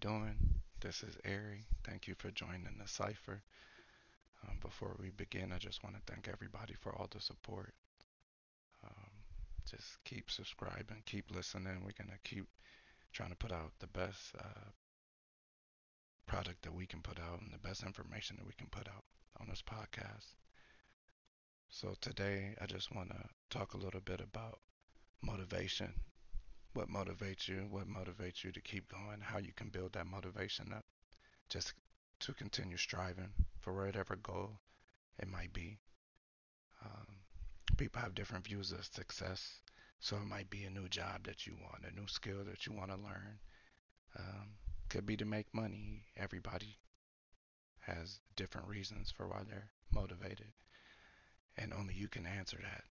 doing? This is Ari. Thank you for joining the Psypher. Um, before we begin, I just want to thank everybody for all the support. Um, just keep subscribing, keep listening. We're gonna keep trying to put out the best uh, product that we can put out and the best information that we can put out on this podcast. So today, I just want to talk a little bit about motivation what motivates you, what motivates you to keep going, how you can build that motivation up just to continue striving for whatever goal it might be. Um, people have different views of success. So it might be a new job that you want, a new skill that you want to learn. Um, could be to make money. Everybody has different reasons for why they're motivated. And only you can answer that.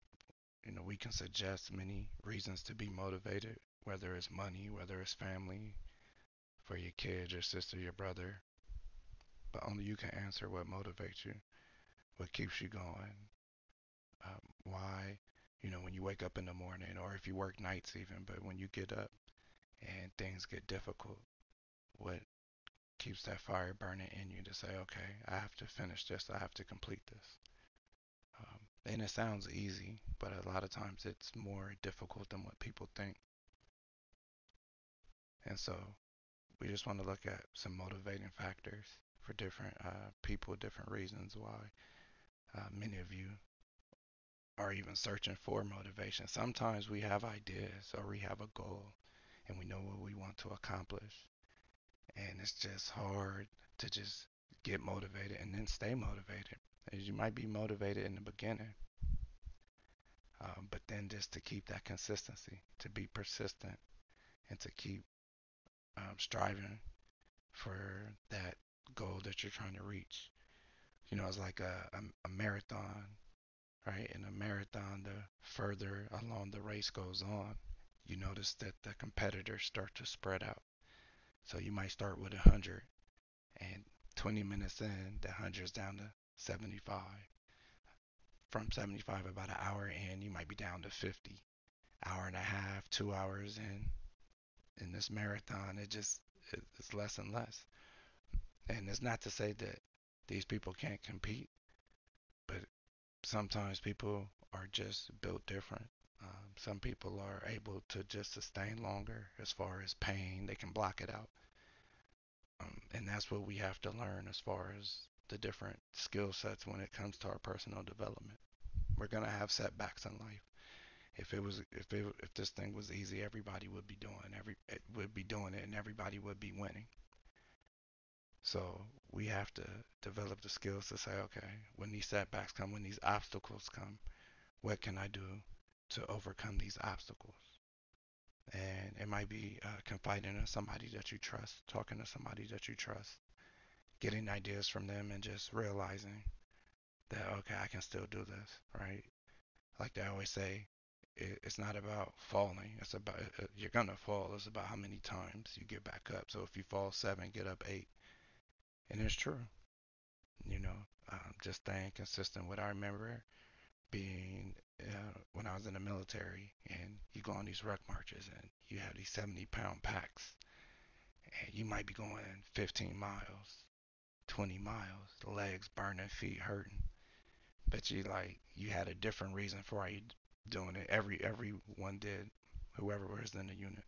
You know, we can suggest many reasons to be motivated, whether it's money, whether it's family, for your kids, your sister, your brother. But only you can answer what motivates you, what keeps you going, um, why, you know, when you wake up in the morning, or if you work nights even, but when you get up and things get difficult, what keeps that fire burning in you to say, okay, I have to finish this, I have to complete this. Um, and it sounds easy, but a lot of times it's more difficult than what people think. And so we just want to look at some motivating factors for different uh, people, different reasons why uh, many of you are even searching for motivation. Sometimes we have ideas or we have a goal and we know what we want to accomplish. And it's just hard to just get motivated and then stay motivated. As you might be motivated in the beginning, um, but then just to keep that consistency, to be persistent, and to keep um, striving for that goal that you're trying to reach. You know, it's like a, a, a marathon, right? In a marathon, the further along the race goes on, you notice that the competitors start to spread out. So you might start with 100, and 20 minutes in, the 100 is down to 75. From 75, about an hour in, you might be down to 50. Hour and a half, two hours in this marathon, it just it's less and less. And it's not to say that these people can't compete, but sometimes people are just built different. Um, some people are able to just sustain longer as far as pain, they can block it out. Um, and that's what we have to learn as far as the different skill sets when it comes to our personal development. We're going to have setbacks in life if it was if it, if this thing was easy, everybody would be doing every would be doing it, and everybody would be winning. So we have to develop the skills to say, okay, when these setbacks come, when these obstacles come, what can I do to overcome these obstacles? And it might be uh, confiding in somebody that you trust, talking to somebody that you trust, getting ideas from them, and just realizing that okay, I can still do this, right? Like they always say, it's not about falling. It's about uh, you're gonna fall. It's about how many times you get back up. So if you fall seven, get up eight, and it's true. You know, um, just staying consistent. What I remember being uh, when I was in the military, and you go on these ruck marches, and you have these 70 pound packs, and you might be going 15 miles, 20 miles, legs burning, feet hurting. But you like you had a different reason for why you doing it. Every everyone did, whoever was in the unit.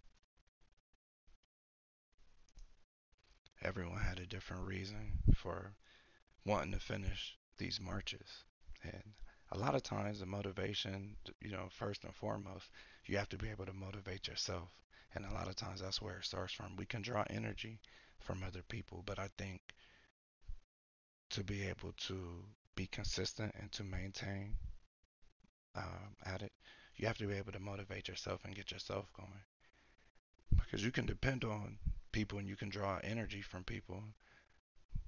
Everyone had a different reason for wanting to finish these marches, and a lot of times the motivation, you know, first and foremost, you have to be able to motivate yourself, and a lot of times that's where it starts from. We can draw energy from other people, but I think to be able to be consistent and to maintain um, at it, you have to be able to motivate yourself and get yourself going. Because you can depend on people and you can draw energy from people.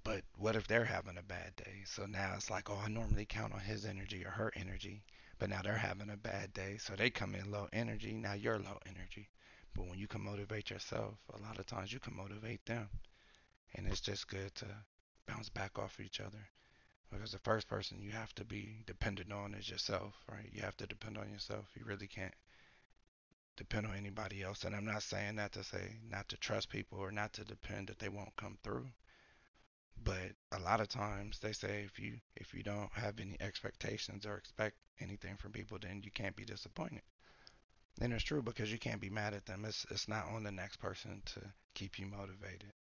But what if they're having a bad day? So now it's like, oh, I normally count on his energy or her energy, but now they're having a bad day. So they come in low energy. Now you're low energy. But when you can motivate yourself, a lot of times you can motivate them. And it's just good to bounce back off each other. Because the first person you have to be dependent on is yourself, right? You have to depend on yourself. You really can't depend on anybody else. And I'm not saying that to say not to trust people or not to depend that they won't come through. But a lot of times they say if you if you don't have any expectations or expect anything from people, then you can't be disappointed. And it's true because you can't be mad at them. It's it's not on the next person to keep you motivated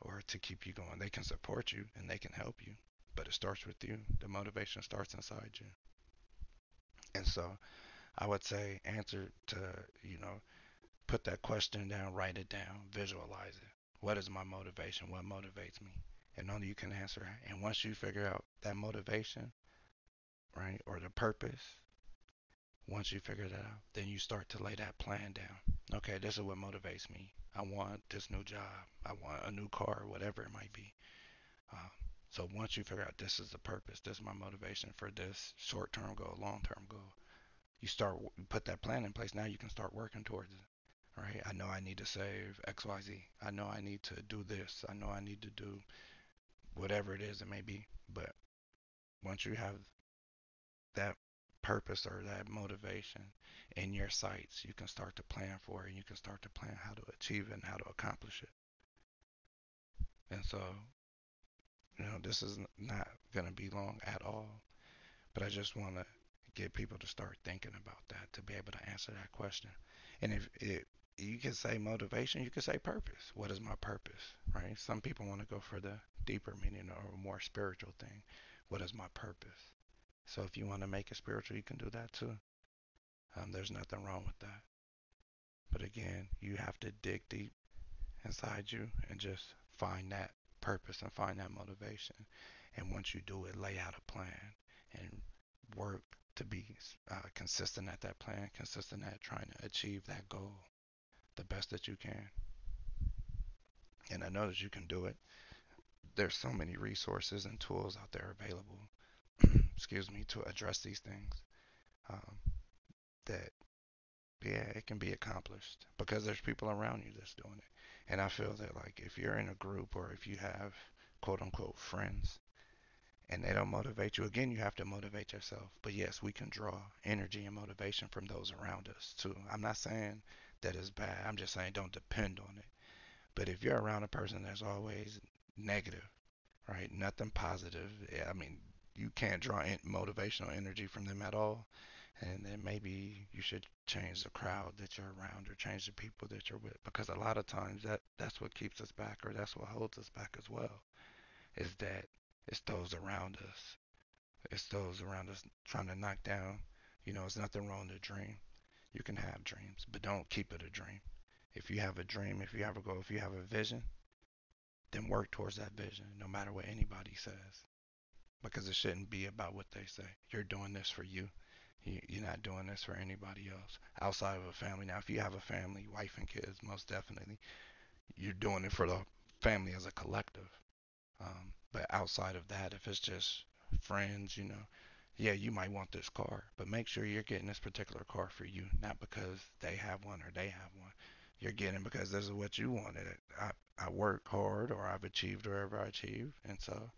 or to keep you going. They can support you and they can help you, but it starts with you. The motivation starts inside you. And so I would say answer to, you know, put that question down, write it down, visualize it. What is my motivation? What motivates me? And only you can answer. And once you figure out that motivation, right, or the purpose, once you figure that out, then you start to lay that plan down. Okay, this is what motivates me. I want this new job. I want a new car, whatever it might be. Um, so once you figure out this is the purpose, this is my motivation for this short-term goal, long-term goal, you start you put that plan in place. Now you can start working towards it. Right? I know I need to save X, Y, Z. I know I need to do this. I know I need to do whatever it is it may be. But once you have that purpose or that motivation in your sights, you can start to plan for it you can start to plan how to achieve it and how to accomplish it. And so, you know, this is not going to be long at all, but I just want to get people to start thinking about that to be able to answer that question. And if it, you can say motivation, you can say purpose. What is my purpose, right? Some people want to go for the deeper meaning or more spiritual thing. What is my purpose? So if you want to make it spiritual, you can do that too. Um, there's nothing wrong with that. But again, you have to dig deep inside you and just find that purpose and find that motivation. And once you do it, lay out a plan and work to be uh, consistent at that plan, consistent at trying to achieve that goal the best that you can. And I know that you can do it. There's so many resources and tools out there available, excuse me, to address these things. Um, that yeah, it can be accomplished because there's people around you that's doing it. And I feel that like if you're in a group or if you have quote unquote friends and they don't motivate you, again, you have to motivate yourself. But yes, we can draw energy and motivation from those around us too. I'm not saying that is bad. I'm just saying don't depend on it. But if you're around a person that's always negative, right? Nothing positive. Yeah, I mean, you can't draw motivational energy from them at all. And then maybe you should change the crowd that you're around or change the people that you're with because a lot of times that that's what keeps us back or that's what holds us back as well is that it's those around us it's those around us trying to knock down you know it's nothing wrong to dream you can have dreams, but don't keep it a dream. If you have a dream, if you have a goal, if you have a vision, then work towards that vision, no matter what anybody says. Because it shouldn't be about what they say. You're doing this for you. You're not doing this for anybody else outside of a family. Now, if you have a family, wife and kids, most definitely, you're doing it for the family as a collective. Um, but outside of that, if it's just friends, you know, yeah, you might want this car, but make sure you're getting this particular car for you, not because they have one or they have one. You're getting because this is what you wanted. I, I work hard or I've achieved wherever I achieve, and so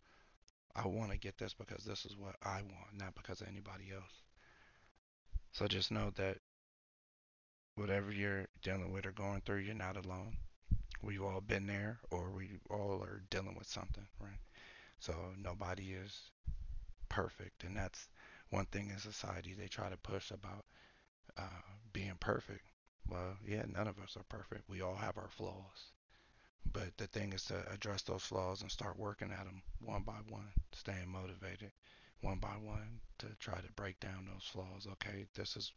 I want to get this because this is what I want, not because of anybody else. So just know that whatever you're dealing with or going through, you're not alone. We've all been there or we all are dealing with something, right? So nobody is perfect, and that's one thing in society they try to push about uh, being perfect. Well, yeah, none of us are perfect. We all have our flaws. But the thing is to address those flaws and start working at them one by one, staying motivated one by one to try to break down those flaws. Okay, this is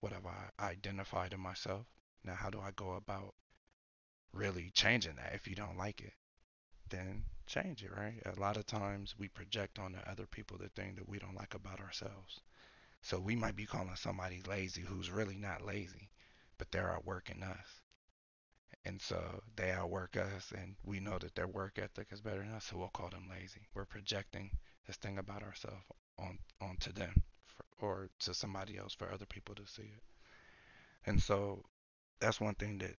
what have I identified in myself. Now, how do I go about really changing that if you don't like it? then change it, right? A lot of times we project on the other people the thing that we don't like about ourselves. So we might be calling somebody lazy who's really not lazy, but they're outworking us. And so they outwork us, and we know that their work ethic is better than us, so we'll call them lazy. We're projecting this thing about ourselves on onto them for, or to somebody else for other people to see it. And so that's one thing that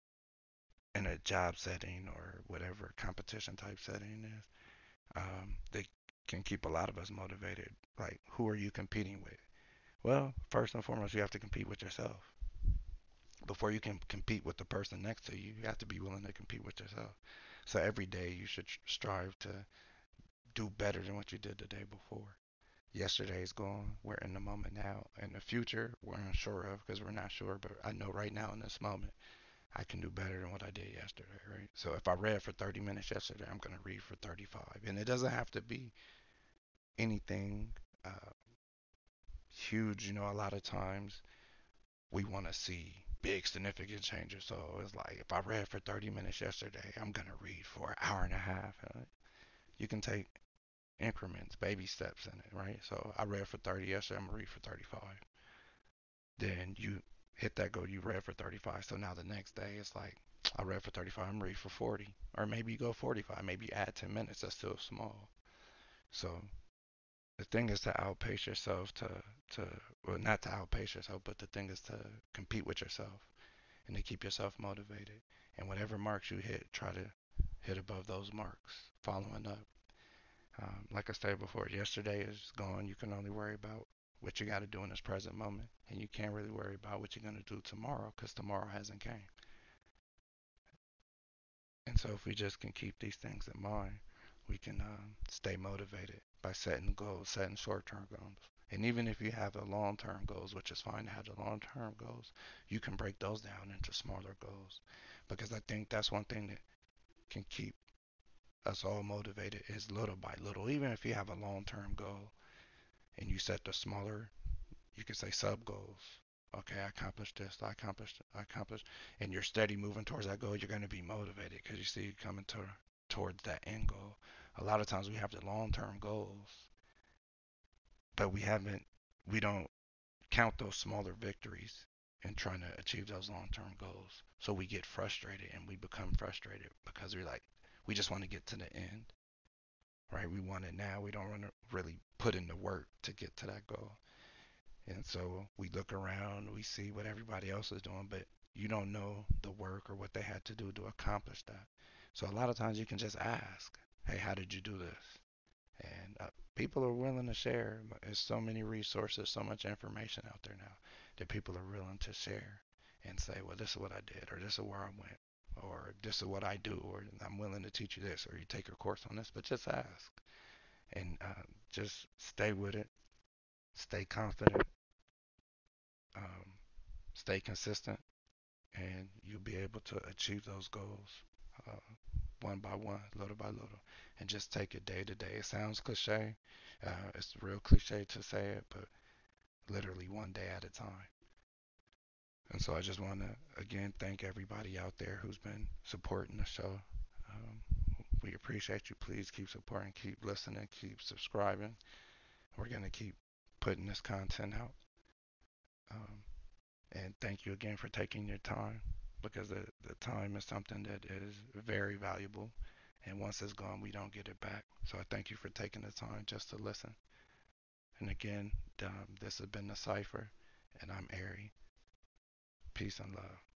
in a job setting or whatever competition type setting is, um, they can keep a lot of us motivated. Like, who are you competing with? Well, first and foremost, you have to compete with yourself before you can compete with the person next to you, you have to be willing to compete with yourself. So every day you should strive to do better than what you did the day before. Yesterday is gone. We're in the moment now. In the future, we're unsure of because we're not sure. But I know right now in this moment, I can do better than what I did yesterday, right? So if I read for 30 minutes yesterday, I'm going to read for 35. And it doesn't have to be anything uh, huge. You know, a lot of times we want to see big significant changes. So it's like if I read for 30 minutes yesterday, I'm going to read for an hour and a half. You can take increments, baby steps in it, right? So I read for 30 yesterday, I'm gonna read for 35. Then you hit that goal, you read for 35. So now the next day it's like I read for 35, I'm ready for 40. Or maybe you go 45, maybe you add 10 minutes, that's still small. So the thing is to outpace yourself to to well not to outpace yourself, but the thing is to compete with yourself and to keep yourself motivated. And whatever marks you hit, try to hit above those marks, following up. Um, like I said before, yesterday is gone. You can only worry about what you got to do in this present moment, and you can't really worry about what you're going to do tomorrow because tomorrow hasn't came. And so, if we just can keep these things in mind, we can um, stay motivated by setting goals, setting short-term goals. And even if you have the long-term goals, which is fine to have the long-term goals, you can break those down into smaller goals. Because I think that's one thing that can keep us all motivated is little by little. Even if you have a long term goal and you set the smaller, you can say sub goals. Okay, I accomplished this, I accomplished, I accomplished, and you're steady moving towards that goal. You're going to be motivated because you see you coming to, towards that end goal. A lot of times we have the long term goals, but we haven't, we don't count those smaller victories in trying to achieve those long term goals. So we get frustrated and we become frustrated because we're like, we just want to get to the end, right? We want it now. We don't want to really put in the work to get to that goal. And so we look around, we see what everybody else is doing, but you don't know the work or what they had to do to accomplish that. So a lot of times you can just ask, hey, how did you do this? And uh, people are willing to share. There's so many resources, so much information out there now that people are willing to share and say, well, this is what I did, or this is where I went, or this is what I do, or I'm willing to teach you this, or you take a course on this, but just ask and uh, just stay with it, stay confident, um, stay consistent, and you'll be able to achieve those goals uh, one by one, little by little, and just take it day to day. It sounds cliche, uh, it's real cliche to say it, but literally one day at a time. And so I just want to again thank everybody out there who's been supporting the show. Um, we appreciate you. Please keep supporting, keep listening, keep subscribing. We're going to keep putting this content out. Um, and thank you again for taking your time because the, the time is something that is very valuable. And once it's gone, we don't get it back. So I thank you for taking the time just to listen. And again, um, this has been The Psypher, and I'm Ari. Peace and love.